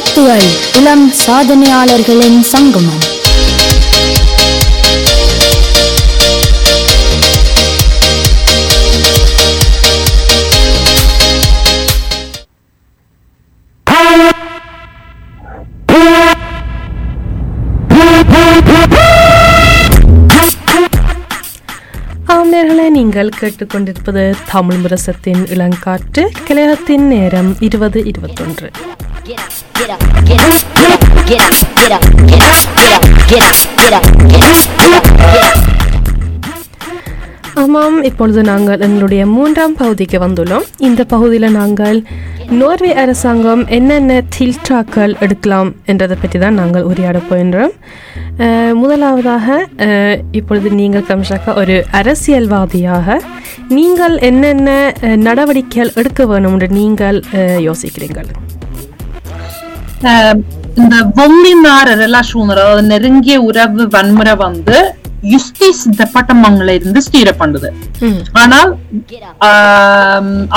முத்துகள் இளம் சாதனையாளர்களின் சங்கமம். ஆமேர்களே நீங்கள் கேட்டுக்கொண்டிருப்பது தமிழ் முரசத்தின் இளங்காற்று. கிளையத்தின் நேரம் இருபது இருபத்தொன்று. Get up, get up, get up, get up, get up, get up, get up, get up, get up, get up, get up, get up. ஆமாம் இப்பொழுது நாங்கள் எங்களுடைய மூன்றாம் பகுதிக்கு வந்துள்ளோம் இந்த பகுதியில் நாங்கள் நோர்வே அரசாங்கம் என்னென்ன தில்ட்ராக்கள் எடுக்கலாம் என்றதை பற்றி தான் நாங்கள் உரையாட போகின்றோம் முதலாவதாக இப்பொழுது நீங்கள் கம்ஷாக்கா ஒரு அரசியல்வாதியாக நீங்கள் என்னென்ன நடவடிக்கைகள் எடுக்க வேணும் என்று நீங்கள் யோசிக்கிறீர்கள் இந்த வல்லினார ரிலேஷனர் அதாவது நெருங்கிய உறவு வன்முறை வந்து யுஸ்டிஸ் டிபார்ட்மெண்ட்ல இருந்து ஸ்டீர பண்ணுது ஆனால்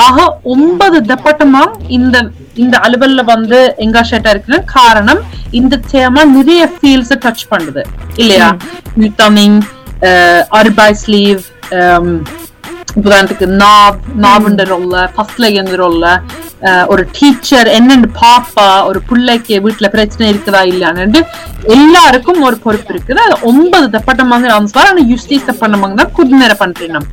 ஆக ஒன்பது டிபார்ட்மெண்ட் இந்த இந்த அலுவல்ல வந்து எங்காஷேட்டா இருக்கிற காரணம் இந்த தேமா நிறைய ஃபீல்ட்ஸ் டச் பண்ணுது இல்லையா யூட்டமிங் அர்பைஸ்லீவ் உதாரணத்துக்கு நாப் நாவுன்ற ரோல்ல ஃபர்ஸ்ட்ல எங்க ரோல்ல ஒரு டீச்சர் என்னன்னு பாப்பா ஒரு பிள்ளைக்கு வீட்டுல பிரச்சனை இருக்குதா இல்லையான்னு எல்லாருக்கும் ஒரு பொறுப்பு இருக்குது. அது ஒன்பது தப்பட்டமாங்க ஆன்சர் ஆனா யுஸ்டிஸ் தப்பட்டமாங்க தான் குது நேரம் பண்றேன்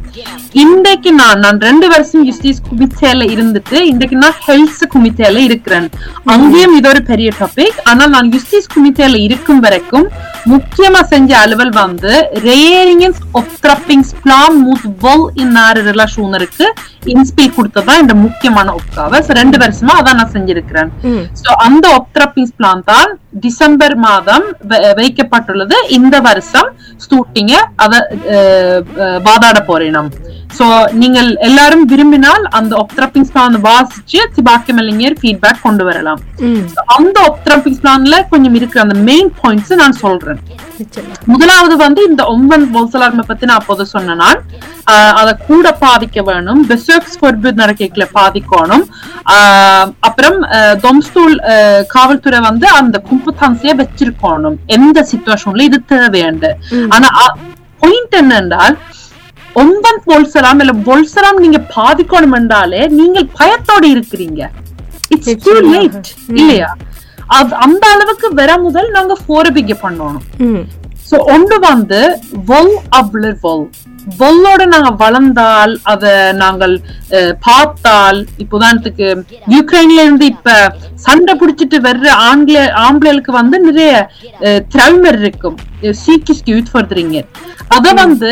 இன்றைக்கு நான் நான் ரெண்டு வருஷம் யுஸ்டிஸ் குமித்தேல இருந்துட்டு இன்றைக்கு நான் ஹெல்த் குமித்தேல இருக்கிறேன். அங்கேயும் இது ஒரு பெரிய டாபிக் ஆனா நான் யுஸ்டிஸ் குமித்தேல இருக்கும் வரைக்கும் முக்கியமா செஞ்ச அலுவல் வந்து ரேரிங்கன்ஸ் ஒப்த்ரப்பிங்ஸ் பிளான் மூத் வல் இன்னாரு ரிலேஷனருக்கு இன்ஸ்பில் கொடுத்ததான் இந்த முக்கியமான ஒப்காவை ரெண்டு வருஷமா அதான் நான் செஞ்சிருக்கிறேன். சோ அந்த ஒப்த்ரப்பிங்ஸ் பிளான் தான் டிசம்பர் மாதம் வைக்கப்பட்டுள்ளது. இந்த வருஷம் ஸ்டூட்டிங்க அத வாதாட போறேன் நாம் சோ நீங்கள் எல்லாரும் விரும்பினால் அந்த ஒப்த்ரப்பிங்ஸ் பிளான் வாசிச்சு திபாக்கியமல்லிங்கர் ஃபீட்பேக் கொண்டு வரலாம். அந்த ஒப்த்ரப்பிங்ஸ் பிளான்ல கொஞ்சம் இருக்கிற அந்த மெயின் பாயிண்ட்ஸ் நான் சொல்றேன். முதலாவது வந்து இந்த ஒம்பன் போல்சலார்மை பத்தி நான் அப்போது சொன்ன நான். ஆஹ் அதை கூட பாதிக்க வேணும். பெசர்க்ஸ் ஃபொர்பிட் நடக்கல பாதிக்கணும். ஆஹ் அப்புறம் தொம்ஸ்தூல் காவல்துறை வந்து அந்த கும்புதான்சிய வச்சிருக்கணும். எந்த சுச்சுவேஷன்ல இது தேவையுண்டு. ஆனா பாயிண்ட் என்னென்றால் ஒம்பன் போல்சலாம் இல்ல பொல்சலாம் நீங்க பாதிக்கணும் என்றாலே நீங்கள் பயத்தோட இருக்கிறீங்க. இட்ஸ் டூ லேட் இல்லையா? அது அந்த அளவுக்கு வர முதல் நாங்க போரபிக்க பண்ணணும். சோ ஒன்று வந்து வொல் அவ்வளவு வொல் வொல்லோட நாங்க வளர்ந்தால் அத நாங்கள் அஹ், பார்த்தால் இப்போ உதாரணத்துக்கு யுக்ரைன்ல இருந்து இப்ப சண்டை பிடிச்சிட்டு வர்ற ஆண்கள ஆம்பளைகளுக்கு வந்து நிறைய திறமை இருக்கும். சீக்கிஸ்க்கு யூத் ஃபர்தரிங்க அத வந்து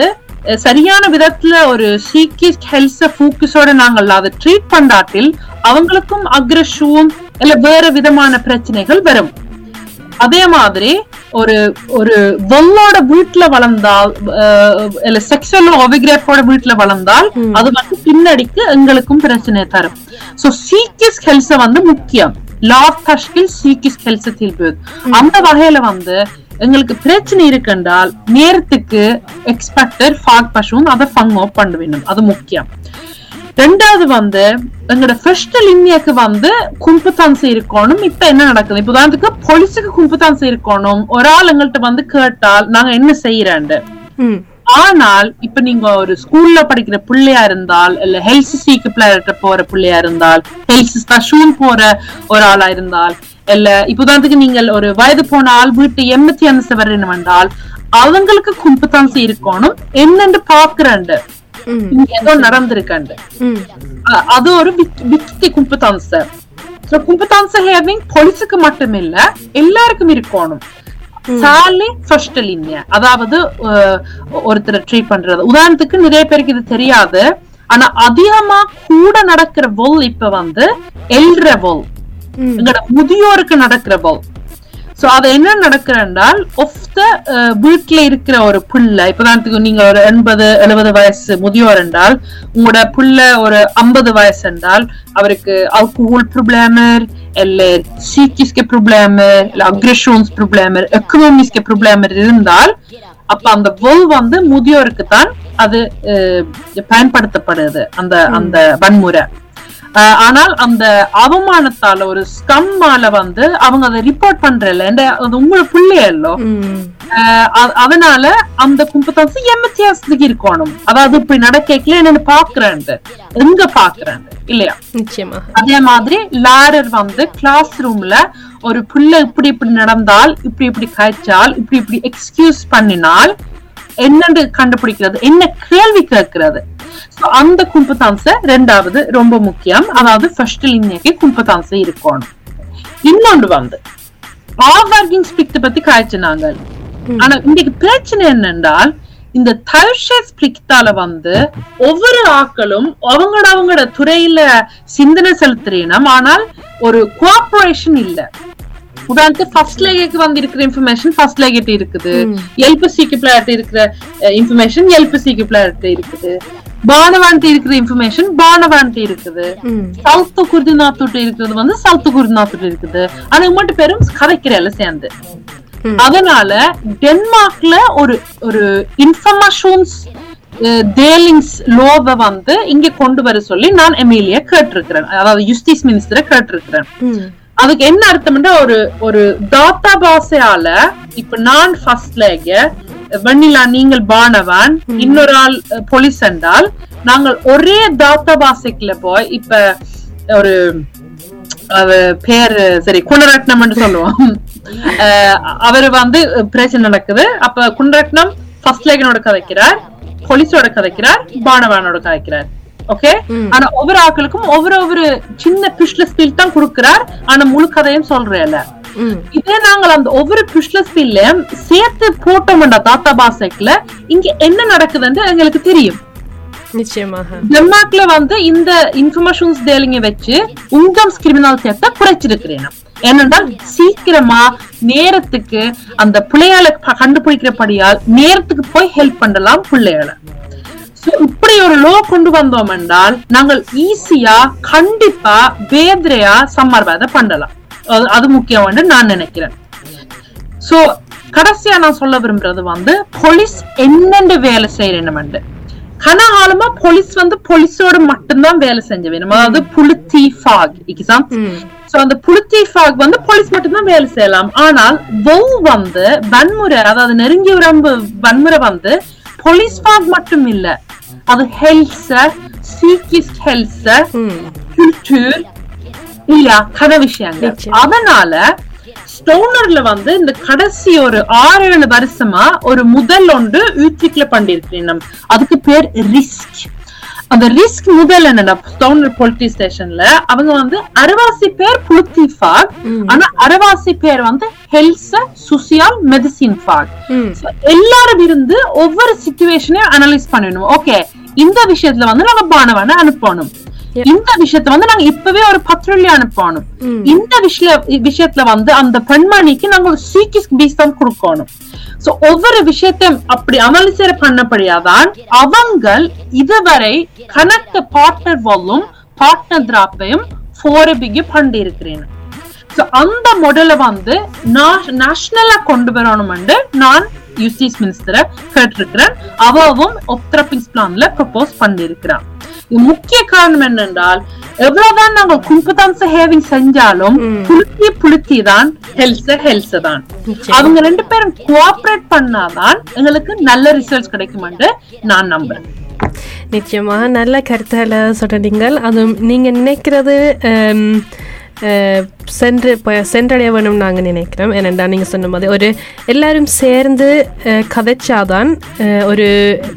சரியான விதத்துல ஒரு சீக்கிஸ்ட் ஹெல்த் ஃபோக்கஸோட நாங்கள் அதை ட்ரீட் பண்ணாட்டில் அவங்களுக்கும் அக்ரஷுவும் இல்ல வேற விதமான பிரச்சனைகள் வரும். அதே மாதிரி ஒரு ஒரு வல்லோட வீட்டுல வளர்ந்தால் இல்ல செக்ஷுவல் ஒபிகிரேஃபோட வீட்டுல வளர்ந்தால் அது வந்து பின்னடிக்கு எங்களுக்கும் பிரச்சனை தரும். சோ சீக்கிஸ் ஹெல்த் வந்து முக்கியம். லாப் தஷ்கில் சீக்கிஸ் ஹெல்த் தீர்ப்பு அந்த வகையில வந்து எங்களுக்கு பிரச்சனை இருக்குன்றால் நேரத்துக்கு எக்ஸ்பெக்டர் ஃபாக் பசுவும் அதை ஃபங்கோ பண்ண வேண்டும் அது முக்கியம். ரெண்டாவது வந்து எங்களோட ஃபர்ஸ்ட் லினியாக்கு வந்து கும்புதான்சி இருக்கணும் இப்ப என்ன நடக்குது? இப்ப உதாரணத்துக்கு போலீஸுக்கு கும்புதான்சி இருக்கணும் ஒரு ஆள் எங்கள்கிட்ட வந்து கேட்டால் நாங்க என்ன செய்யறேன் ம். ஆனால் இப்ப நீங்க ஒரு ஸ்கூல்ல படிக்கிற பிள்ளையா இருந்தால் இல்ல ஹெல்த் சீக்கு பிள்ளையார்ட்ட போற பிள்ளையா இருந்தால் ஹெல்த் ஸ்பெஷல் போற ஒரு ஆளா இருந்தால் இல்ல இப்ப உதாரணத்துக்கு நீங்கள் ஒரு வயது போன ஆள் வீட்டு எண்பத்தி அஞ்சு வரணும் என்றால் அவங்களுக்கு கும்புதான்சி இருக்கணும் என்னன்னு பாக்குறேன் அ- அது ஒரு விக்கி கும்புதான்ச சோ கும்புதான்ச ஹேவிங் பொலிஸுக்கு மட்டும் இல்ல எல்லாருக்கும் இருக்கணும். சாலி ஃபர்ஸ்ட் லினியா அதாவது ஒருத்தரை ட்ரீட் பண்றது. உதாரணத்துக்கு நிறைய பேருக்கு இது தெரியாது. ஆனா அதிகமா கூட நடக்கிற பொல் இப்ப வந்து எல்ற பொல் எங்களோட முதியோருக்கு நடக்கிற பொல் சோ அது என்ன நடக்கிறேன்டால் ஒஃப் த வீட்டுல இருக்கிற ஒரு பிள்ளை இப்போதான் நீங்க ஒரு எண்பது எழுபது வயசு முதியோர் என்றால் உங்களோட பிள்ளை ஒரு ஐம்பது வயசு என்றால் அவருக்கு alkohol problemer eller psykiska problemer eller அக்ரஷோன்ஸ் problemer ekonomiska problemer இருந்தால் அப்ப அந்த வொல் வந்து முதியோருக்கு தான் அது பயன்படுத்தப்படுது அந்த அந்த வன்முறை. ஆனால் அந்த அவமானத்தால ஒரு ஸ்கம்மால வந்து அவங்க அதை ரிப்போர்ட் பண்றல அது உங்களோட அஹ் அ- அதனால அந்த கும்பத்தாசு எம்மத்தியாசத்துக்கு இருக்கணும். அதாவது இப்படி நடக்கல என்னன்னு பாக்குறேன் எங்க பாக்குறேன் இல்லையா? நிச்சயமாக அதே மாதிரி லாரர் வந்து கிளாஸ் ரூம்ல ஒரு புள்ள இப்படி இப்படி நடந்தால் இப்படி இப்படி காய்ச்சால் இப்படி இப்படி எக்ஸ்கியூஸ் பண்ணினால் என்னன்னு கண்டுபிடிக்கிறது என்ன கேள்வி கேட்கிறது? So, அந்த கும்பதான்ச ரெண்டாவது ரொம்ப முக்கியம். அதாவது ஃபர்ஸ்ட் லினியக்கு கும்பதான்ச இருக்கணும். இன்னொன்று வந்து ஆவர்கிங் ஸ்பிக்ட் பத்தி காய்ச்சினாங்க. ஆனா இன்னைக்கு பிரச்சனை என்னென்றால் இந்த தர்ஷஸ் பிளிக்தால வந்து ஒவ்வொரு ஆக்களும் அவங்களோட அவங்களோட துறையில சிந்தனை செலுத்துறீனம். ஆனால் ஒரு கோஆபரேஷன் இல்ல. உதாரணத்துக்கு ஃபர்ஸ்ட் லேயருக்கு வந்து இருக்கிற இன்ஃபர்மேஷன் ஃபர்ஸ்ட் லேகிட்ட இருக்குது. எல்பிசிக்கு பிளாட் இருக்கிற இன்ஃபர்மேஷன் எல்பிசிக்கு பிளாட் இருக்குது. பானவான்ட்டு இருக்கிற இன்ஃபர்மேஷன் பானவான்ட்டு இருக்குது. சவுத் குருதிநாத்துட்டு இருக்கிறது வந்து சவுத் குருதிநாத்துட்டு இருக்குது. ஆனா இம்மட்டு பேரும் கதைக்கிறேன் சேர்ந்து. அதனால டென்மார்க்ல ஒரு ஒரு இன்ஃபர்மேஷன்ஸ் தேலிங்ஸ் லோவை வந்து இங்க கொண்டு வர சொல்லி நான் எம்எல்ஏ கேட்டிருக்கிறேன். அதாவது யுஸ்டிஸ் மினிஸ்டரை கேட்டிருக்கிறேன். அதுக்கு என்ன அர்த்தம்னா ஒரு ஒரு தாத்தா பாசையால இப்ப நான் ஃபர்ஸ்ட் லேக வெண்ணிலா நீங்கள் பானவான். இன்னொரு ஆள் போலீஸ் என்றால் நாங்கள் ஒரே தாத்தா பாசைக்குள்ள போய் இப்ப ஒரு பேரு சரி குணரட்னம் சொல்லுவோம். அவரு வந்து பிரச்சனை நடக்குது. அப்ப குணரட்னம் ஃபர்ஸ்ட் லேகனோட கதைக்கிறார் போலீஸோட கதைக்கிறார் பானவானோட கதைக்கிறார். ஓகே ஆனா ஒவ்வொரு ஆட்களுக்கும் ஒவ்வொரு ஒவ்வொரு சின்ன பிஷ்ல ஸ்பீல் தான் கொடுக்கிறார். ஆனா முழு கதையும் சொல்றேன்ல இதே நாங்கள் அந்த ஒவ்வொரு பிஷ்ல ஸ்பீல்லையும் சேர்த்து போட்டோம்டா தாத்தா பாசைக்குல இங்க என்ன நடக்குதுன்னு எங்களுக்கு தெரியும். நிச்சயமாக. டென்மார்க்ல வந்து இந்த இன்ஃபர்மேஷன்ஸ் டேலிங்க வச்சு உங்கம்ஸ் கிரிமினல் சேர்த்த குறைச்சிருக்கிறேன் ஏனென்றால் சீக்கிரமா நேரத்துக்கு அந்த பிள்ளையால ப- கண்டுபிடிக்கிறபடியால் நேரத்துக்கு போய் ஹெல்ப் பண்ணலாம் பிள்ளைகளை இப்படி ஒரு லோ கொண்டு வந்தோம் என்றால் நாங்கள் ஈஸியா கண்டிப்பா வேதிரையா சம்மர்வாத பண்ணலாம். அது- முக்கியம் என்று நான் நினைக்கிறேன். சோ கடைசியா நான் சொல்ல விரும்புறது வந்து போலீஸ் என்னென்ன வேலை செய்யணும் கனகாலமா போலீஸ் வந்து போலீஸோட மட்டும்தான் வேலை செஞ்ச வேணும் அதாவது புளுத்தி ஃபாக் இக்கிசாம் சோ அந்த புளுத்தி ஃபாக் வந்து போலீஸ் மட்டும்தான் வேலை செய்யலாம். ஆனால் வௌ வந்து வன்முறை அதாவது நெருங்கிய உறம்பு வன்முறை வந்து போலீஸ் ஃபாக் மட்டும் இல்ல அது ஹெல்த் சீக்கிஸ்ட் ஹெல்த் ம். குல்ச்சர் இல்லையா? கதை விஷயங்கள். அதனால ஸ்டோனர்ல வந்து இந்த கடைசி ஒரு ஆறு ஏழு வருஷமா ஒரு முதல் ஒன்று யூடிக்ல பண்ணிருக்கேன் அதுக்கு பேர் ரிஸ்க் அந்த ரிஸ்க் முதல் என்னன்னா ஸ்டோனர் போலீஸ் ஸ்டேஷன்ல அவங்க வந்து அரைவாசி பேர் புளுத்தி ஃபாக் ஆனா அரைவாசி பேர் வந்து ஹெல்த் சுசியல் மெடிசின் ஃபாக் எல்லாரும் இருந்து ஒவ்வொரு சுச்சுவேஷனையும் அனலைஸ் பண்ணணும் ஓகே இந்த விஷயத்துல வந்து நாங்க பானவனை அனுப்பணும். இந்த விஷயத்த வந்து நாங்க இப்பவே ஒரு பத்திரிகை அனுப்பணும். இந்த விஷய விஷயத்துல வந்து அந்த பெண்மணிக்கு நாங்க ஒரு சீக்கிஸ் பீஸ் தான் கொடுக்கணும். சோ ஒவ்வொரு விஷயத்தையும் அப்படி அனலிசர் பண்ணபடியாதான் அவங்க இதுவரை கணக்கு பார்ட்னர் வாலும் பார்ட்னர் திராப்பையும் ஃபோரபிக்கு பண்ணிருக்கிறேன் சோ அந்த மாடலை வந்து நேஷனலா கொண்டு வரணும்னு நான் யூசிஸ் மினிஸ்டரை கேட்டிருக்கிறேன். அவவும் ஒப்தரப்பிங்ஸ் பிளான்ல ப்ரொபோஸ் பண்ணிருக்கிறான் இது முக்கிய காரணம் என்னென்றால் எவ்வளவுதான் நாங்க கும்பதாம்ச ஹேவிங் செஞ்சாலும் புளுத்தி புளுத்தி தான் ஹெல்த் ஹெல்த் தான். அவங்க ரெண்டு பேரும் கோஆபரேட் பண்ணாதான் எங்களுக்கு நல்ல ரிசல்ட்ஸ் கிடைக்கும் என்று நான் நம்புறேன். நிச்சயமாக நல்ல கருத்தால அதுவும் நீங்கள் நினைக்கிறது ஹம், அஹ், சென்று ப- சென்றடைய வேணும் நாங்கள் நினைக்கிறோம். ஏனென்றா நீங்கள் சொன்ன மாதிரி ஒரு எல்லாரும் சேர்ந்து கதைச்சாதான் ஒரு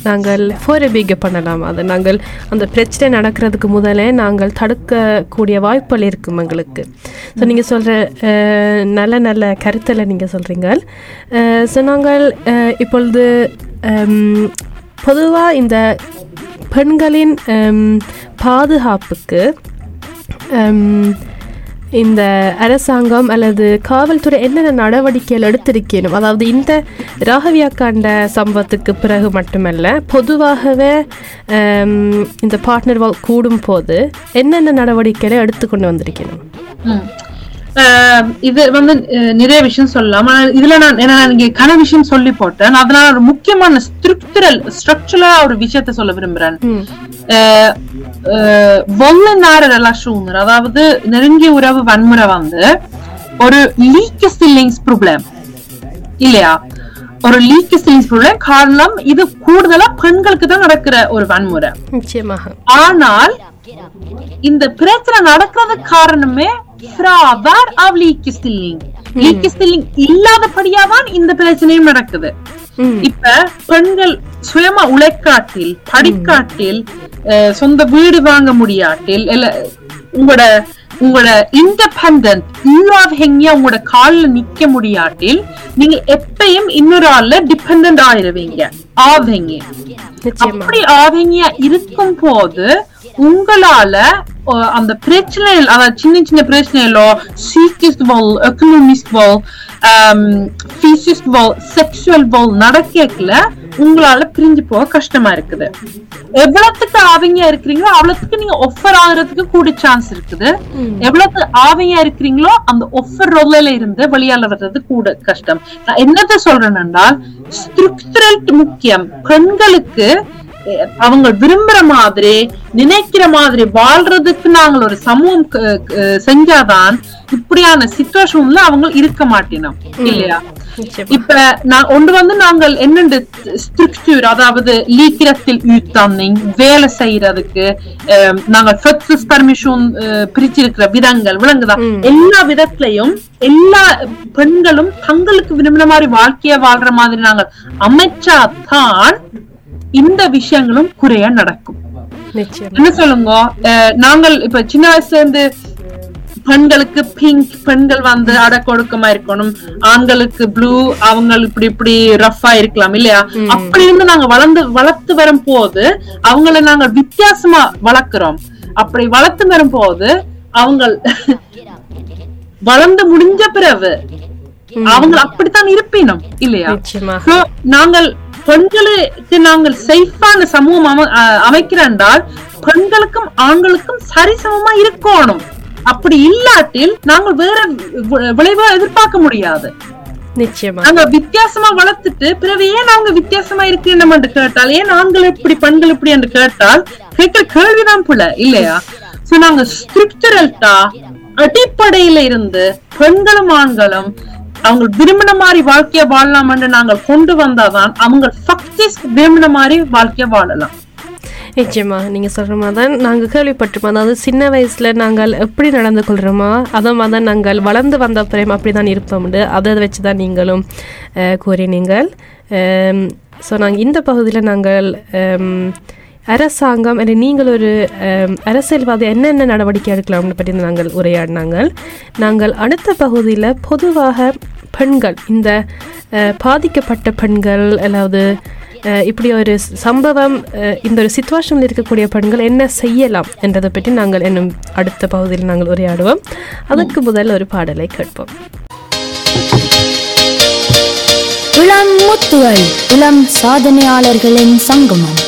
நாங்கள் ஃபோரபிக பண்ணலாம். அது நாங்கள் அந்த பிரச்சனை நடக்கிறதுக்கு முதலே நாங்கள் தடுக்கக்கூடிய வாய்ப்புகள் இருக்கும் எங்களுக்கு. ஸோ நீங்கள் சொல்கிற நல்ல நல்ல கருத்தில் நீங்கள் சொல்கிறீங்க ஸோ நாங்கள் இப்பொழுது பொதுவாக இந்த பெண்களின் பாதுகாப்புக்கு இந்த அரசாங்கம் அல்லது காவல்துறை என்னென்ன நடவடிக்கைகள் எடுத்திருக்கணும் அதாவது இந்த ராகவியா காண்ட சம்பவத்துக்கு பிறகு மட்டுமல்ல பொதுவாகவே இந்த பார்ட்னர் கூடும் போது என்னென்ன நடவடிக்கைகளை எடுத்துக்கொண்டு வந்திருக்கணும் இது வந்து நிறைய விஷயம் சொல்லலாம். இதுல நான் நான் இங்க கன விஷயம் சொல்லி போட்டேன். அதனால ஒரு முக்கியமான ஸ்ட்ரக்சரல் ஸ்ட்ரக்சரலா ஒரு விஷயத்த சொல்ல விரும்புறேன். அதாவது நெருங்கிய உறவு வன்முறை வந்து ஒரு லீக் ஸ்டில்லிங்ஸ் ப்ராப்ளம் இல்லையா? ஒரு லீக் ஸ்டில்லிங்ஸ் ப்ராப்ளம் காரணம் இது கூடுதலா பெண்களுக்கு தான் நடக்கிற ஒரு வன்முறை. ஆனால் இந்த பிரச்சனை நடக்கிறதுக்கு காரணமே ஃப்ராவர் ஆஃப் லீக் ஸ்டில்லிங் லீக் ஸ்டில்லிங் இல்லாதபடியா தான் இந்த பிரச்சனையும் நடக்குது. இப்ப பெண்கள் சுயமா உழைக்காட்டில் படிக்காட்டில் சொந்த வீடு வாங்க முடியாட்டில் இல்ல உங்களோட உங்களோட இண்டிபெண்டன்ட் உள்ளாதீங்க உங்களோட கால்ல நிக்க முடியாட்டில் நீங்க எப்பயும் இன்னொரு ஆள்ல டிபெண்டன்ட் ஆயிருவீங்க ஆவீங்க நிச்சயமா. அப்படி ஆவீங்க இருக்கும் போது உங்களால அந்த பிரச்சனை அதாவது சின்ன சின்ன பிரச்சனைகளோ சீக்கிஸ்ட் வால் எக்கனாமிஸ்ட் வால் பிசிஸ்ட் வால் செக்ஷுவல் வால் நடக்கல உங்களால பிரிஞ்சு போக கஷ்டமா இருக்குது. எவ்வளவுக்கு ஆவீங்க இருக்கிறீங்களோ அவ்வளவுக்கு நீங்க ஒஃபர் ஆகுறதுக்கு கூட சான்ஸ் இருக்குது. எவ்வளவுக்கு ஆவீங்க இருக்கிறீங்களோ அந்த ஒஃபர் ரோல்ல இருந்து வெளியால வர்றது கூட கஷ்டம். நான் என்னத்த சொல்றேன் என்றால் ஸ்ட்ரக்சரல் முக்கியம். பெண்களுக்கு அவங்க விரும்புற மாதிரி நினைக்கிற மாதிரி வாழ்றதுக்கு நாங்கள் ஒரு சமூகம் செஞ்சாதான் இப்படியான சிச்சுவேஷன்ல அவங்க இருக்க மாட்டினோம். இல்லையா? இப்ப நான் ஒன்று வந்து நாங்கள் என்னென்று ஸ்ட்ரக்சர் அதாவது லீக்கிரத்தில் யூத்தன்னிங் வேலை செய்யறதுக்கு அஹ், நாங்கள் ஃபெக்ஸஸ் பர்மிஷன் பிரிச்சிருக்கிற விதங்கள் விளங்குதா எல்லா விதத்திலையும் எல்லா பெண்களும் தங்களுக்கு விரும்பின மாதிரி வாழ்க்கைய வாழ்ற மாதிரி நாங்கள் அமைச்சாதான் இந்த விஷயங்களும் குறைய நடக்கும். என்ன சொல்லுங்க? நாங்கள் இப்ப சின்ன வயசுல இருந்து பெண்களுக்கு பிங்க் பெண்கள் வந்து அடக்கொடுக்கமா இருக்கணும். ஆண்களுக்கு ப்ளூ அவங்க இப்படி இப்படி ரஃபா இருக்கலாம் இல்லையா? அப்படி இருந்து நாங்க வளர்ந்து வளர்த்து வரும் போது அவங்கள நாங்க வித்தியாசமா வளர்க்கிறோம். அப்படி வளர்த்து வரும் போது அவங்க வளர்ந்து முடிஞ்ச பிறகு அவங்க அப்படித்தான் இருப்பினும் இல்லையா? நாங்கள் பெண்களுக்கு நாங்கள் சேஃபான சமூகம் அம- அஹ் அமைக்கிறேன்டால் பெண்களுக்கும் ஆண்களுக்கும் சரிசமமா இருக்கணும். அப்படி இல்லாட்டில் நாங்கள் வேற விளைவா எதிர்பார்க்க முடியாது. நிச்சயமா. நாங்க வித்தியாசமா வளர்த்துட்டு பிறகு ஏன் நாங்க வித்தியாசமா இருக்கணும் என்று கேட்டால் ஏன் ஆண்கள் இப்படி பெண்கள் இப்படி என்று கேட்டால் கேட்கிற கேள்விதான் புல இல்லையா? சோ நாங்க ஸ்ட்ரக்சரல்டா அடிப்படையில இருந்து பெண்களும் ஆண்களும் அவங்க விரும்பின மாதிரி வாழ்க்கைய வாழலாம் என்று நாங்கள் கொண்டு வந்தாதான் அவங்க ஃபக்டிஸ் விரும்பின மாதிரி வாழ்க்கைய வாழலாம். நிச்சயமா நீங்கள் சொல்கிற மாதிரி தான் நாங்கள் கேள்விப்பட்டிருப்போம். அதாவது சின்ன வயசில் நாங்கள் எப்படி நடந்து கொள்கிறோமோ அதை மாதிரி தான் நாங்கள் வளர்ந்து வந்த பிறகு அப்படி தான் இருப்போம். அதை வச்சு தான் நீங்களும் கூறினீங்கள் ஸோ நாங்கள் இந்த பகுதியில் நாங்கள் அரசாங்கம் அல்லது நீங்கள் ஒரு அரசியல்வாதி என்னென்ன நடவடிக்கை எடுக்கலாம்னு பற்றி நாங்கள் உரையாடினாங்கள். நாங்கள் அடுத்த பகுதியில் பொதுவாக பெண்கள் இந்த பாதிக்கப்பட்ட பெண்கள் அதாவது இப்படி ஒரு சம்பவம் இந்த ஒரு சுச்சுவேஷனில் இருக்கக்கூடிய பெண்கள் என்ன செய்யலாம் என்றதை பற்றி நாங்கள் இன்னும் அடுத்த பகுதியில் நாங்கள் உரையாடுவோம். அதற்கு முதல் ஒரு பாடலை கேட்போம். இளம் முத்துகள் இளம் சாதனையாளர்களின் சங்கமம்.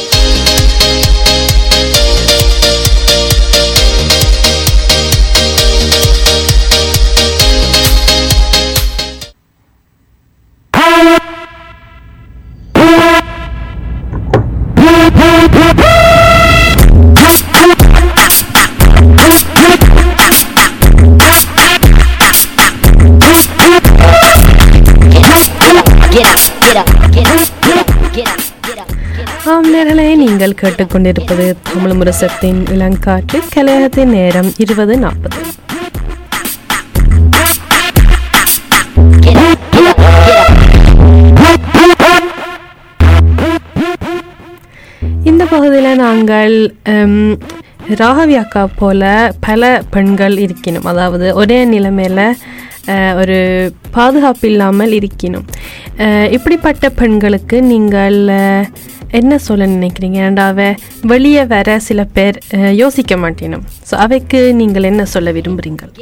Up. ஆம் நேரலை நீங்கள் கேட்டுக்கொண்டிருப்பது தமிழ் முரசத்தின் இளங்காற்று. கலையகத்தின் நேரம் இருபது நாற்பது. இந்த பகுதியில் நாங்கள் ராகவி அக்கா போல பல பெண்கள் இருக்கணும் அதாவது ஒரே நிலைமையில் அஹ், ஒரு பாதுகாப்பு இல்லாமல் இருக்கணும் அஹ், இப்படிப்பட்ட பெண்களுக்கு நீங்கள் என்ன சொல்ல நினைக்கிறீங்க? ஏண்டாவ வெளியே வர சில பேர் யோசிக்க மாட்டேனும். ஸோ அவைக்கு நீங்கள் என்ன சொல்ல விரும்புகிறீங்கள்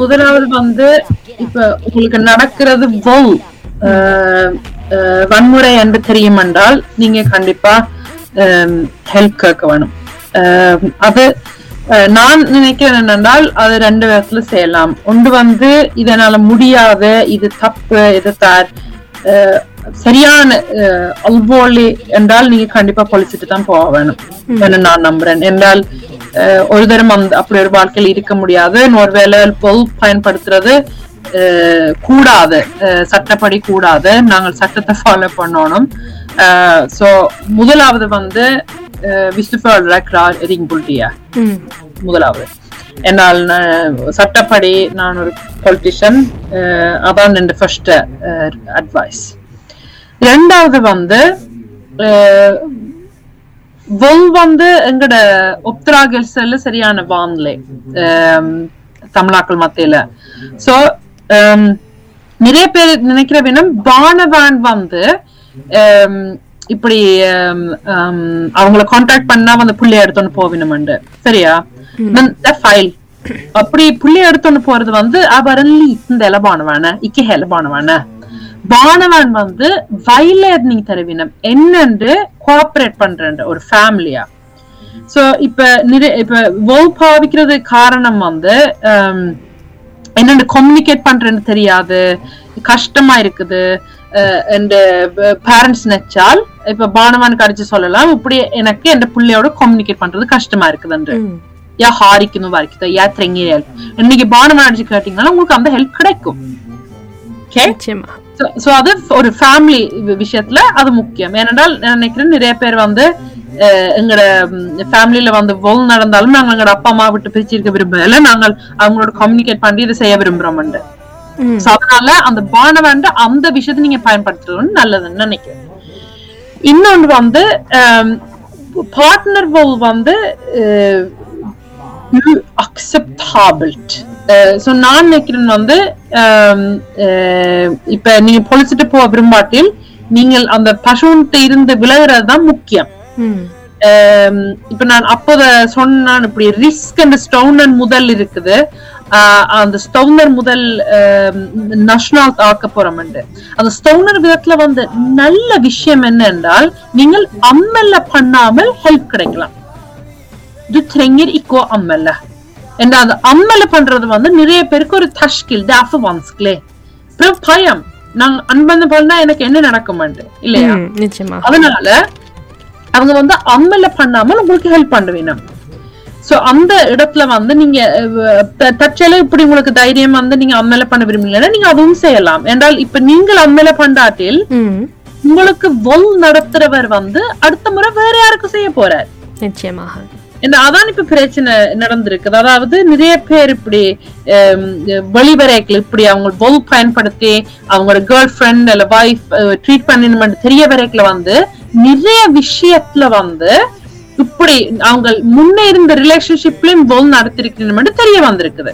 முதலாவது வந்து இப்ப உங்களுக்கு நடக்கிறது வௌ வன்முறை என்று தெரியும் என்றால் நீங்க கண்டிப்பா ஹெல்ப் கேட்க வேணும். அது நான் நினைக்கிறேன் என்னென்றால் அது ரெண்டு விதத்துல செய்யலாம். ஒன்று வந்து இதனால முடியாத இது தப்பு இது தார் சரியான அல்வோலி என்றால் நீங்க கண்டிப்பா பொலிச்சிட்டு தான் போக வேணும். என்று நான் நம்புறேன் என்றால் ஒரு தரம் அந்த அப்படி ஒரு வாழ்க்கையில் இருக்க முடியாது இன்னொரு வேலை பொல் பயன்படுத்துறது கூடாது சட்டப்படி கூடாது நாங்கள் சட்டத்தை ஃபாலோ பண்ணணும் சோ முதலாவது வந்து விசுஃபர் ரிங் புல்டியா முதலாவது என்னால் சட்டப்படி நான் ஒரு பொலிட்டிஷியன் அதான் என் ஃபர்ஸ்ட் அட்வைஸ் ரெண்டாவது வந்து வொல் வந்து எங்கட ஒப்தராகல் செல்லு சரியான வானிலை தமிழாக்கள் மத்தியில. சோ நிறைய பேர் நினைக்கிற வேணும் பானவான் வந்து இப்படி அவங்கள கான்டாக்ட் பண்ணா வந்து புள்ளி எடுத்தோன்னு போவினமண்டு சரியா? ஃபைல் அப்படி புள்ளி எடுத்தோன்னு போறது வந்து அவரல்லி இந்த எலபானவான இக்கி ஹெலபானவான பானவான் வந்து வயலேர்னிங் தருவினம். என்னென்று கோஆபரேட் பண்றேன் ஒரு ஃபேமிலியா சோ இப்ப நிறைய இப்ப பாவிக்கிறது காரணம் வந்து ஆம், என்னென்னு கம்யூனிகேட் பண்றேன்னு தெரியாது கஷ்டமா இருக்குது என் பேரண்ட்ஸ் நினைச்சால் இப்ப பானவானுக்கு அடிச்சு சொல்லலாம் இப்படி எனக்கு என் பிள்ளையோட கம்யூனிகேட் பண்றது கஷ்டமா இருக்குதுன்று. யா ஹாரிக்கணும் வரைக்குதோ யா திரங்கி ஹெல்ப் இன்னைக்கு பானவான் அடிச்சு கேட்டீங்கன்னா உங்களுக்கு அந்த ஹெல்ப் கிடைக்கும். ஓகே சோ அது ஒரு ஃபேமிலி விஷயத்துல அது முக்கியம் ஏனென்றால் நான் நினைக்கிறேன் நிறைய பேர் வந்து அஹ், எங்கட ஃபேமிலில வந்து வோல் நடந்தாலும் நாங்க எங்கட அப்பா அம்மா விட்டு பிரிச்சிருக்க விரும்பல நாங்கள் அவங்களோட கம்யூனிகேட் பண்ணி இதை செய்ய விரும்புறோம் அதனால அந்த பானவண்ட அந்த விஷயத்தை நீங்க பயன்படுத்துறது நல்லதுன்னு நினைக்கிறேன் இன்னொன்று வந்து பார்ட்னர் வோல் வந்து அக்செப்டாபிள்ட் ஸோ நான் நினைக்கிறேன் வந்து இப்ப நீங்க பொழிச்சிட்டு போக விரும்பாட்டில் நீங்கள் அந்த பசுன்ட்டு இருந்து விலகுறது தான் முக்கியம். இப்ப நான் அப்போத சொன்னான் இப்படி ரிஸ்க் அண்ட் ஸ்டவுனர் முதல் இருக்குது. அந்த ஸ்டவுனர் முதல் நஷ்னால் ஆக்க போறோம் அந்த ஸ்டவுனர் விதத்துல வந்து நல்ல விஷயம் என்ன என்றால் நீங்கள் அம்மல்ல பண்ணாமல் ஹெல்ப் கிடைக்கலாம். Du trenger ikke å anmelde. அந்த அம்மல பண்றது வந்து நிறைய பேருக்கு ஒரு தஷ்கில் for vanskelig. Prøv பயம் நான் அன்பந்த பண்ணா எனக்கு என்ன நடக்கும் இல்லையா நிச்சயமா அதனால அவங்க வந்து அம்மல பண்ணாமல் உங்களுக்கு ஹெல்ப் பண்ணுவீங்க சோ அந்த இடத்துல வந்து நீங்க தற்செயலா இப்படி உங்களுக்கு தைரியம் வந்து நீங்க அம்மல பண்ண விரும்பலன்னா நீங்க அதுவும் செய்யலாம் என்றால் இப்ப நீங்கள் அம்மல பண்றாட்டில் ம் உங்களுக்கு வொல் நடத்துறவர் வந்து அடுத்த முறை வேற யாருக்கும் செய்ய போறார் நிச்சயமாக என்ன அதான் இப்ப பிரச்சனை நடந்திருக்குது அதாவது நிறைய பேர் இப்படி வெளிவரைகள் இப்படி அவங்க பொல் பயன்படுத்தி அவங்களோட கேர்ள் ஃப்ரெண்ட் இல்ல வைஃப் ட்ரீட் பண்ணணும் தெரிய வரைக்குல வந்து நிறைய விஷயத்துல வந்து இப்படி அவங்க முன்ன இருந்த ரிலேஷன்ஷிப்லயும் பொல் நடத்திருக்கணும் தெரிய வந்திருக்குது.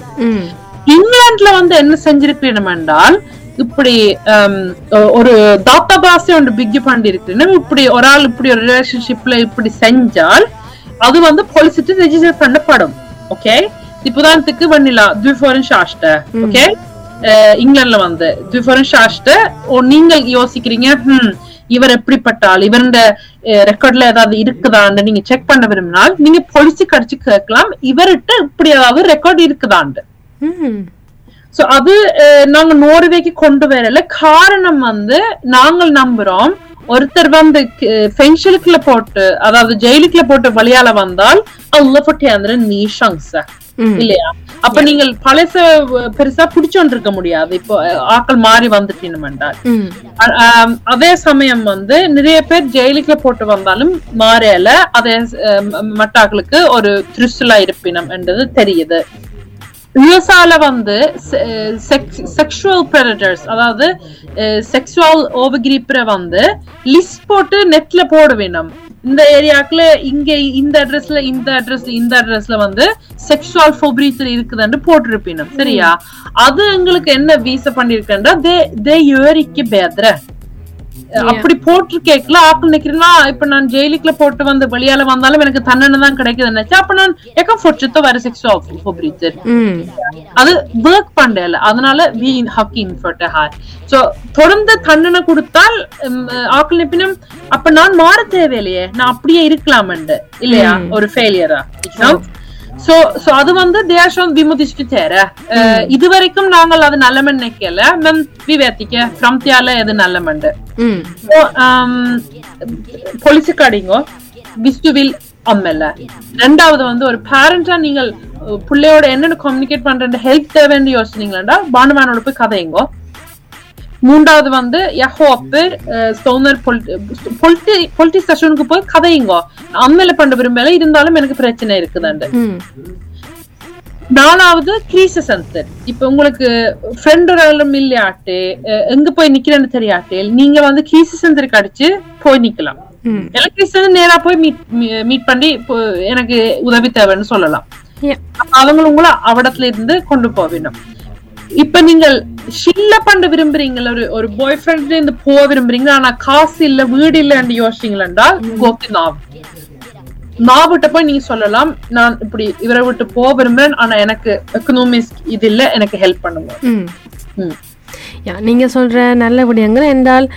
இங்கிலாந்துல வந்து என்ன செஞ்சிருக்கணும் என்றால் இப்படி ஒரு தாத்தாபாசி ஒன்று பிக் பண்ணி இருக்கணும் இப்படி ஒரு ஆள் இப்படி ஒரு ரிலேஷன்ஷிப்ல இப்படி செஞ்சால் அது வந்து பொலிசிட்டு ரெஜிஸ்டர் பண்ணப்படும். ஓகே இப்போதானத்துக்கு வண்ணிலா துஃபோரன் ஷாஷ்ட ஓகே இங்கிலாந்துல வந்து. துஃபோரன் ஷாஷ்ட ஓ நீங்க யோசிக்கிறீங்க ஹம் இவர் எப்படிப்பட்ட ஆள் இவருடைய ரெக்கார்ட்ல ஏதாவது இருக்குதான்னு நீங்க செக் பண்ண விரும்பினால் நீங்க பொலிசி கடிச்சு கேட்கலாம் இவர்கிட்ட இப்படி ஏதாவது ரெக்கார்ட் இருக்குதான்னு ம் சோ அது நாங்க நோர்வேக்கு கொண்டு வரல. காரணம் வந்து நாங்கள் நம்புறோம் ஒருத்தர் வந்து ஃபென்ஷலுக்குள்ள போட்டு அதாவது ஜெயிலுக்குள்ள போட்டு வழியால வந்தால் அல்ல பொட்டியாந்திர நீ ஷங்ஸ. இல்லையா? அப்ப நீங்கள் பழச பெருசா பிடிச்சோண்டு இருக்க முடியாது. இப்போ அஹ், ஆட்கள் மாறி ஆம், அதே சமயம் வந்து நிறைய பேர் ஜெயிலுக்குள்ள போட்டு வந்தாலும் மாறல. அதே மட்டாக்களுக்கு ஒரு திருசுலா இருப்பினம் என்றது தெரியுது. யுஎஸ்ஆல வந்து செக்ஷுவல் predators அதாவது செக்ஷுவல் ஓவகிரிப்பரை வந்து லிஸ்ட் போட்டு நெட்ல போட வேணும். இந்த ஏரியாக்குள்ள இங்க இந்த அட்ரஸ்ல இந்த அட்ரஸ்ல இந்த அட்ரஸ்ல வந்து செக்ஷுவல் ஃபோப்ரீச்சர் இருக்குதுன்னு போட்டிருப்பினும் சரியா? அது எங்களுக்கு என்ன வீச பண்ணிருக்கேன்டா தே தே யோரிக்கு பேத்ர அப்படி போட்டு கேட்கல ஆக்கள் நிக்கிறேன்னா இப்ப நான் ஜெயிலுக்குள்ள போட்டு வந்து வெளியால வந்தாலும் எனக்கு தண்டனை தான் கிடைக்குதுன்னு நினைச்சா அப்ப நான் எக்க பொறுத்து வர செக்ஷுவல் ஃபோப்ரீச்சர் ம். அது ஒர்க் பண்ணல அதனால வி ஹக்கி இன்ஃபர்ட் ஹார் சோ தொடர்ந்து தண்டனை கொடுத்தால் ஆக்கள் நிப்பினும் அப்ப நான் மாற தேவையில்லையே. நான் அப்படியே இருக்கலாமண்டு இல்லையா? ஒரு ஃபெயிலியரா Så, så அது வந்து är sånt vi må diskutera. Eh, இதுவரைக்கும் நாங்கள் அது நல்ல நினைக்கல. Men vi vet ikke framtida er det நல்ல ம். Så, um, பொலிசுக்காடிங்கோ hvis du vil anmelde ரெண்டாவது வந்து ஒரு பேரண்டா நீங்கள் பிள்ளையோட என்னென்ன கம்யூனிகேட் பண்ற ஹெல்ப் தேவைன்னு யோசிச்சீங்களா பானுமேனோட போய் கதையுங்கோ மூன்றாவது வந்து eh, Stoner politi politi ஸ்டேஷனுக்கு போய் கதையுங்கோ. அம்மையில பண்ண விரும்பல இருந்தாலும் எனக்கு பிரச்சனை இருக்குதாண்டு. நாலாவது கிரீச சென்டர் இப்ப உங்களுக்கு ஃப்ரெண்ட் ஒரு இல்லையாட்டு அஹ், எங்க போய் நிக்கிறேன்னு தெரியாட்டு நீங்க வந்து கிரீச சென்டருக்கு அடிச்சு போய் நிக்கலாம். வந்து நேரா போய் மீட் மீட் பண்ணி எனக்கு உதவி தேவைன்னு சொல்லலாம். அவங்க உங்களை அவடத்துல இருந்து கொண்டு போகணும் இப்ப நீங்கள் ஷில்ல பண்ண விரும்புறீங்களா ஒரு ஒரு பாய் ஃப்ரெண்ட்ல இருந்து போக விரும்புறீங்க ஆனா காசு இல்ல வீடு இல்லன்னு யோசிச்சீங்களா கோத்தி நாவ். நாவிட்ட போய் நீங்க சொல்லலாம். நான் இப்படி இவரை விட்டு போக விரும்புறேன். ஆனா எனக்கு எக்கனாமிக்ஸ் இது இல்ல எனக்கு ஹெல்ப் பண்ணுங்க. நீங்கள் சொல்கிற நல்ல விடயங்கள் என்றால்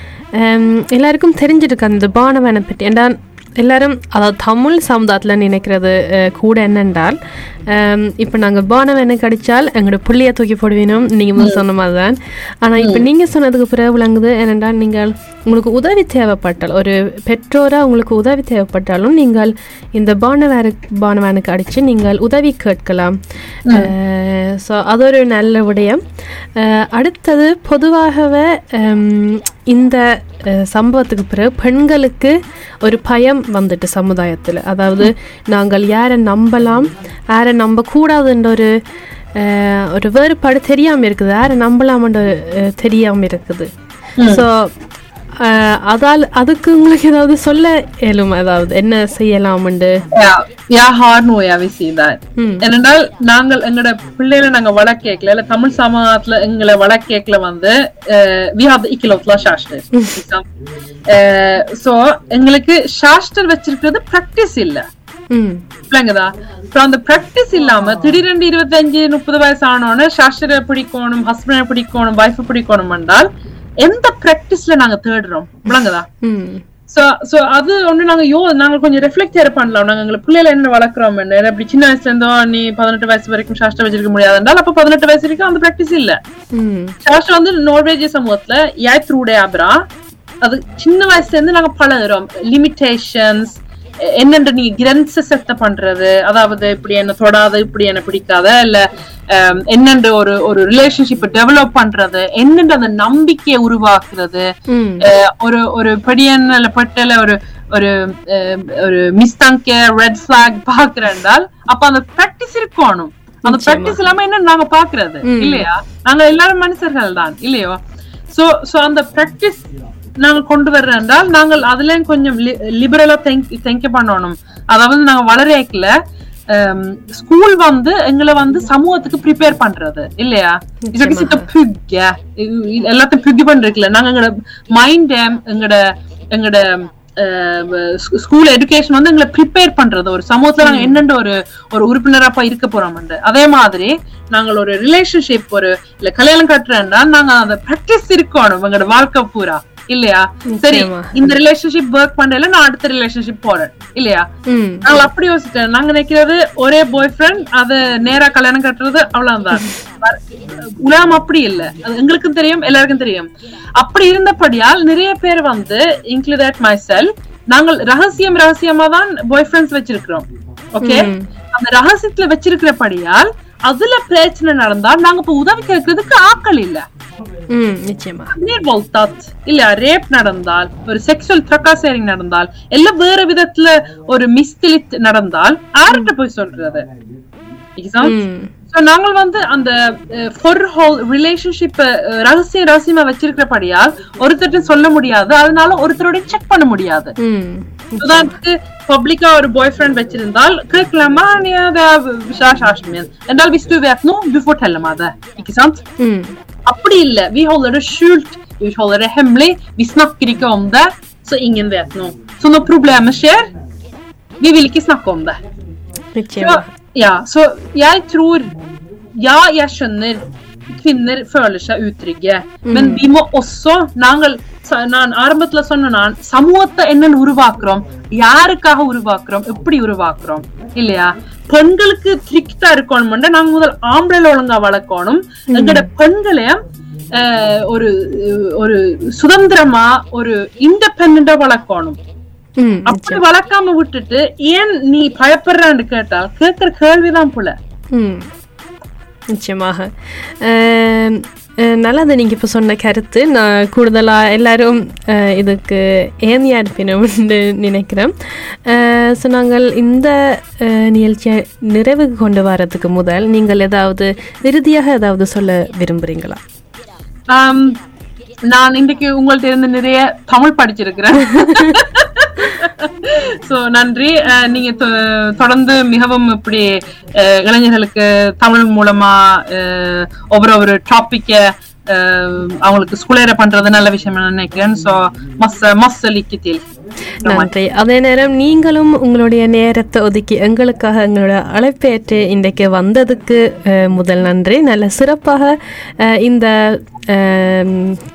எல்லாருக்கும் தெரிஞ்சிருக்கு அந்த பானவனை பற்றி. என்றால் எல்லாரும் அதாவது தமிழ் சமுதாயத்தில் நினைக்கிறது கூட என்னென்றால் இப்போ நாங்கள் பானவனுக்கு அடித்தால் எங்களோட புள்ளைய தூக்கி போடுவேணும் நீங்கள் சொன்ன மாதிரி தான் ஆனால் இப்போ நீங்கள் சொன்னதுக்கு பிறகு விளங்குது என்னென்றால் நீங்கள் உங்களுக்கு உதவி தேவைப்பட்டால் ஒரு பெற்றோராக உங்களுக்கு உதவி தேவைப்பட்டாலும் நீங்கள் இந்த பானவேரு பானவேனுக்கு அடித்து நீங்கள் உதவி கேட்கலாம். ஸோ அது ஒரு நல்ல விடயம். அடுத்தது பொதுவாகவே இந்த சம்பவத்துக்கு பிறகு பெண்களுக்கு ஒரு பயம் வந்துட்டு சமுதாயத்தில். அதாவது நாங்கள் யாரை நம்பலாம் யாரை நம்பக்கூடாதுன்ற ஒரு ஒரு வேறுபாடு தெரியாமல் இருக்குது. யாரை நம்பலாம்ன்ற தெரியாமல் இருக்குது. ஸோ அதால் அதுக்கு உங்களுக்கு ஏதாவது சொல்ல இயலும்? அதாவது என்ன செய்யலாம்ண்டு? Ja, jag har nog jag vill säga där. ம். ஏனென்றால் நாங்கள் எங்களோட பிள்ளைகளை நாங்க வளர்க்கல இல்ல தமிழ் சமூகத்துல எங்களை வளர்க்கல வந்து we have இக்கிலோத்லா சாஸ்டர் சோ எங்களுக்கு சாஸ்டர் வச்சிருக்கிறது பிராக்டிஸ் இல்ல. இல்லைங்கதா? அப்புறம் அந்த பிராக்டிஸ் இல்லாம திடீரெண்டு இருபத்தஞ்சு முப்பது வயசு ஆனோன்னு சாஸ்டரை பிடிக்கணும் ஹஸ்பண்டை பிடிக்கணும் வைஃப் பிடிக்கணும் என்றால் எந்த பிராக்டிஸ்ல நாங்க தேடுறோம்? விளங்குதா? சோ சோ அது ஒண்ணு நாங்க யோ நாங்க கொஞ்சம் ரெஃப்ளெக்ட் ஏற பண்ணலாம். நாங்க எங்களை பிள்ளைல என்ன வளர்க்குறோம் என்ன? அப்படி சின்ன வயசுல இருந்தோ நீ பதினெட்டு வயசு வரைக்கும் சாஸ்திரம் வச்சிருக்க முடியாது என்றால் அப்ப பதினெட்டு வயசு வரைக்கும் அந்த பிராக்டிஸ் இல்ல. சாஸ்திரம் வந்து நோர்வேஜிய சமூகத்துல ஏத் ரூடே அப்ரா. அது சின்ன வயசுல இருந்து நாங்க பழகுறோம். லிமிட்டேஷன்ஸ் என்னென்று நீ கிரன்ஸ் செட்ட பண்றது? அதாவது இப்படி என்ன தொடாத இப்படி என்ன பிடிக்காத இல்ல என்னென்று ஒரு ஒரு ரிலேஷன்ஷிப் டெவலப் பண்றது என்னென்று அந்த நம்பிக்கையை உருவாக்குறது? ஒரு ஒரு படியன்ல பட்டல ஒரு ஒரு ஒரு மிஸ்தாங்க ரெட் பிளாக் பாக்குறேன்டால் அப்ப அந்த பிராக்டிஸ் இருக்கணும் அந்த பிராக்டிஸ் இல்லாம என்ன நாங்க பாக்குறது இல்லையா? நாங்க எல்லாரும் மனுஷர்கள் தான் இல்லையோ? சோ சோ அந்த பிராக்டிஸ் நாங்க கொண்டு வர்றோம் என்றால் நாங்கள் அதுலயும் கொஞ்சம் லிபரலா திங்க் பண்ணணும். அதாவது நாங்க வளரேக்கல ஸ்கூல் வந்து எங்களை வந்து சமூகத்துக்கு ப்ரிப்பேர் பண்றது இல்லையா? இது சித்த புக்க எல்லாத்தையும் புக்கி பண்றதுல நாங்க எங்களோட மைண்ட் எங்களோட எங்களோட ஸ்கூல் எஜுகேஷன் வந்து எங்களை ப்ரிப்பேர் பண்றது. ஒரு சமூகத்துல நாங்க என்னென்ன ஒரு ஒரு உறுப்பினராப்பா இருக்க போறோம் அதே மாதிரி நாங்கள் ஒரு ரிலேஷன்ஷிப் ஒரு இல்ல கல்யாணம் கட்டுறேன்னா நாங்க அந்த ப்ராக்டிஸ் இருக்கணும். எங்களோட வாழ்க்கை பூரா. இல்லையா? சரி. இந்த ரிலேஷன்ஷிப் ஒர்க் பண்ணல நான் அடுத்த ரிலேஷன்ஷிப் போறேன். இல்லையா? நாங்க அப்படி யோசிச்சேன் நாங்க நினைக்கிறது ஒரே பாய் ஃப்ரெண்ட் அத நேரா கல்யாணம் கட்டுறது அவ்வளவுதான். உலகம் அப்படி இல்ல. அது எங்களுக்கும் தெரியும் எல்லாருக்கும் தெரியும். அப்படி இருந்தபடியால் நிறைய பேர் வந்து இன்க்ளூட் மை செல் நாங்கள் ரகசியம் ரகசியமா தான் பாய் ஃப்ரெண்ட்ஸ் வச்சிருக்கிறோம் ஓகே அந்த ரகசியத்துல வச்சிருக்கிறபடியால் அதுல பிரச்சனை நடந்தால் நாங்க இப்ப உதவி கேட்கறதுக்கு ஆக்கள் இல்ல. நிச்சயமா நீர் வல்தாத் இல்ல ரேப் நடந்தால் ஒரு செக்ஷுவல் த்ரக்காசேரிங் நடந்தால் எல்லாம் வேற விதத்துல ஒரு மிஸ்திலித் நடந்தால் யார்கிட்ட போய் சொல்றது நாங்கள் வந்து அந்த ரிலேஷன்ஷிப் ரகசியம் ரகசியமா வச்சிருக்கிறபடியால் ஒருத்தர்ட்ட சொல்ல முடியாது அதனால ஒருத்தரோட செக் பண்ண முடியாது உதாரணத்துக்கு பப்ளிக்கா ஒரு பாய் ஃப்ரெண்ட் வச்சிருந்தால் கேட்கலாமா அதை என்றால் visst du vet nu du får fortelle meg det ikke sant ம் Appடி இல்ல vi håller det skjult, vi håller det hemmelig, vi snakker ikke om det, så ingen vet noe. Så når problemet skjer, vi vil ikke snakke om det. நிச்சயமா Ja, så jeg tror Ja, jeg skjønner kvinnor føler seg utrygge. Men vi må også, நாங்கள் ச- நான் ஆரம்பத்துல சொன்ன நான் சமூகத்தை என்னன்னு உருவாக்குறோம் யாருக்காக உருவாக்குறோம் எப்படி உருவாக்குறோம் இல்லையா பெண்களுக்கு திருப்தா இருக்கணும்னா நாங்க முதல் ஆம்பளை ஒழுங்கா வளர்க்கணும். எங்கட பெண்களையும் அஹ், ஒரு ஒரு சுதந்திரமா ஒரு இண்டிபெண்டா வளர்க்கணும். அப்படி வளர்க்காம விட்டுட்டு ஏன் நீ பயப்படுறான்னு கேட்டால் கேட்கிற கேள்விதான் போல. நிச்சயமாக. நல்லது நீங்கள் இப்போ சொன்ன கருத்து. நான் கூடுதலாக எல்லாரும் இதுக்கு ஏந்தியா இருப்பினோம்னு நினைக்கிறேன். ஸோ நாங்கள் இந்த நிகழ்ச்சியை நிறைவுக்கு கொண்டு வரதுக்கு முதல் நீங்கள் ஏதாவது இறுதியாக ஏதாவது சொல்ல விரும்புகிறீங்களா நான் இன்றைக்கு உங்கள்ட்ட இருந்து நிறைய தமிழ் படிச்சிருக்கிறேன். சோ நன்றி. அஹ், நீங்க தொடர்ந்து மிகவும் இப்படி அஹ், இளைஞர்களுக்கு தமிழ் மூலமா அஹ், ஒவ்வொரு ஒரு டாபிக்க அவங்களுக்கு ஸ்கூலேற பண்றது நல்ல விஷயம் நினைக்கிறேன். சோ மஸ் மஸ்ஸ மஸ்ஸலிக்கத்தில் நன்றி. அதே நேரம் நீங்களும் உங்களுடைய நேரத்தை ஒதுக்கி எங்களுக்காக எங்களோட அழைப்பேற்று இன்றைக்கு வந்ததுக்கு அஹ், முதல் நன்றி. நல்ல சிறப்பாக அஹ், இந்த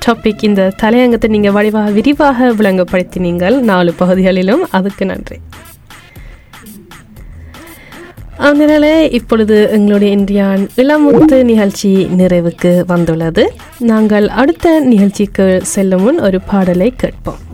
டாபிக் இந்த தலையங்கத்தை நீங்கள் வடிவாக விரிவாக விளங்கப்படுத்தினீங்கள். நாலு பகுதிகளிலும் அதுக்கு நன்றி. அதனால இப்பொழுது எங்களுடைய இந்தியான் இளமுத்து நிகழ்ச்சி நிறைவுக்கு வந்துள்ளது. நாங்கள் அடுத்த நிகழ்ச்சிக்கு செல்லும் முன் ஒரு பாடலை கேட்போம்.